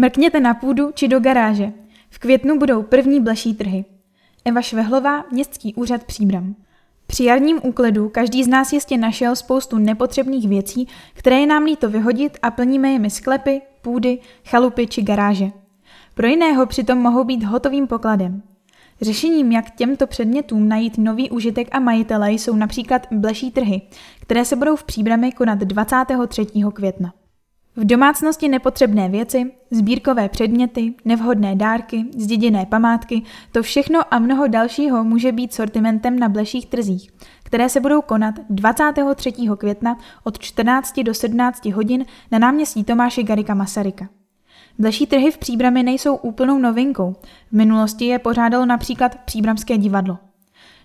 Mrkněte na půdu či do garáže. V květnu budou první bleší trhy. Eva Švehlová, Městský úřad Příbram. Při jarním úklidu každý z nás jistě našel spoustu nepotřebných věcí, které je nám líto vyhodit a plníme jimi sklepy, půdy, chalupy či garáže. Pro jiného přitom mohou být hotovým pokladem. Řešením, jak těmto předmětům najít nový užitek a majitele, jsou například bleší trhy, které se budou v Příbrami konat 23. května. V domácnosti nepotřebné věci, sbírkové předměty, nevhodné dárky, zděděné památky, to všechno a mnoho dalšího může být sortimentem na bleších trzích, které se budou konat 23. května od 14 do 17 hodin na náměstí Tomáše Garika Masaryka. Bleší trhy v Příbrami nejsou úplnou novinkou. V minulosti je pořádalo například Příbramské divadlo.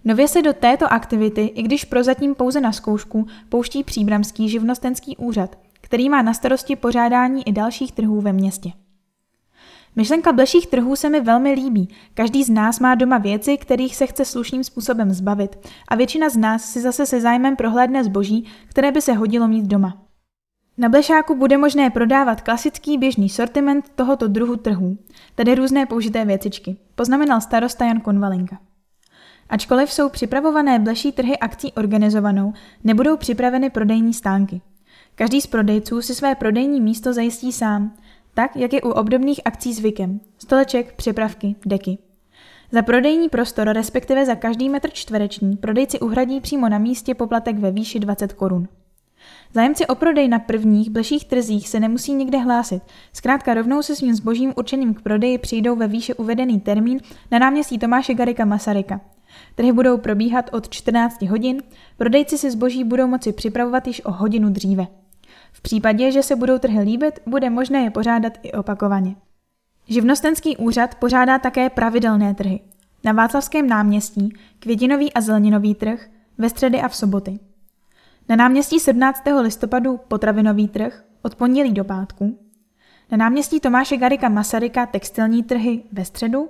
Nově se do této aktivity, i když prozatím pouze na zkoušku, pouští Příbramský živnostenský úřad, který má na starosti pořádání i dalších trhů ve městě. Myšlenka bleších trhů se mi velmi líbí. Každý z nás má doma věci, kterých se chce slušným způsobem zbavit a většina z nás si zase se zájmem prohlédne zboží, které by se hodilo mít doma. Na Blešáku bude možné prodávat klasický běžný sortiment tohoto druhu trhů, tedy různé použité věcičky, poznamenal starosta Jan Konvalinka. Ačkoliv jsou připravované bleší trhy akcí organizovanou, nebudou připraveny prodejní stánky. Každý z prodejců si své prodejní místo zajistí sám, tak jak je u obdobných akcí zvykem. Stoleček, připravky, deky. Za prodejní prostor, respektive za každý metr čtvereční, prodejci uhradí přímo na místě poplatek ve výši 20 korun. Zájemci o prodej na prvních bleších trzích se nemusí nikde hlásit. Zkrátka rovnou se svým zbožím určeným k prodeji přijdou ve výše uvedený termín na náměstí Tomáše Garika Masaryka. Trhy budou probíhat od 14 hodin, prodejci si zboží budou moci připravovat již o hodinu dříve. V případě, že se budou trhy líbit, bude možné je pořádat i opakovaně. Živnostenský úřad pořádá také pravidelné trhy. Na Václavském náměstí, květinový a zeleninový trh, ve středy a v soboty. Na náměstí 17. listopadu potravinový trh od pondělí do pátku. Na náměstí Tomáše Garika Masaryka textilní trhy ve středu.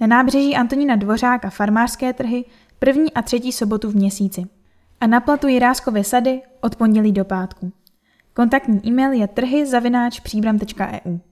Na nábřeží Antonína Dvořáka farmářské trhy první a třetí sobotu v měsíci. A na platu Jiráskové sady od pondělí do pátku. Kontaktní e-mail je trhy zavináč příbram.eu.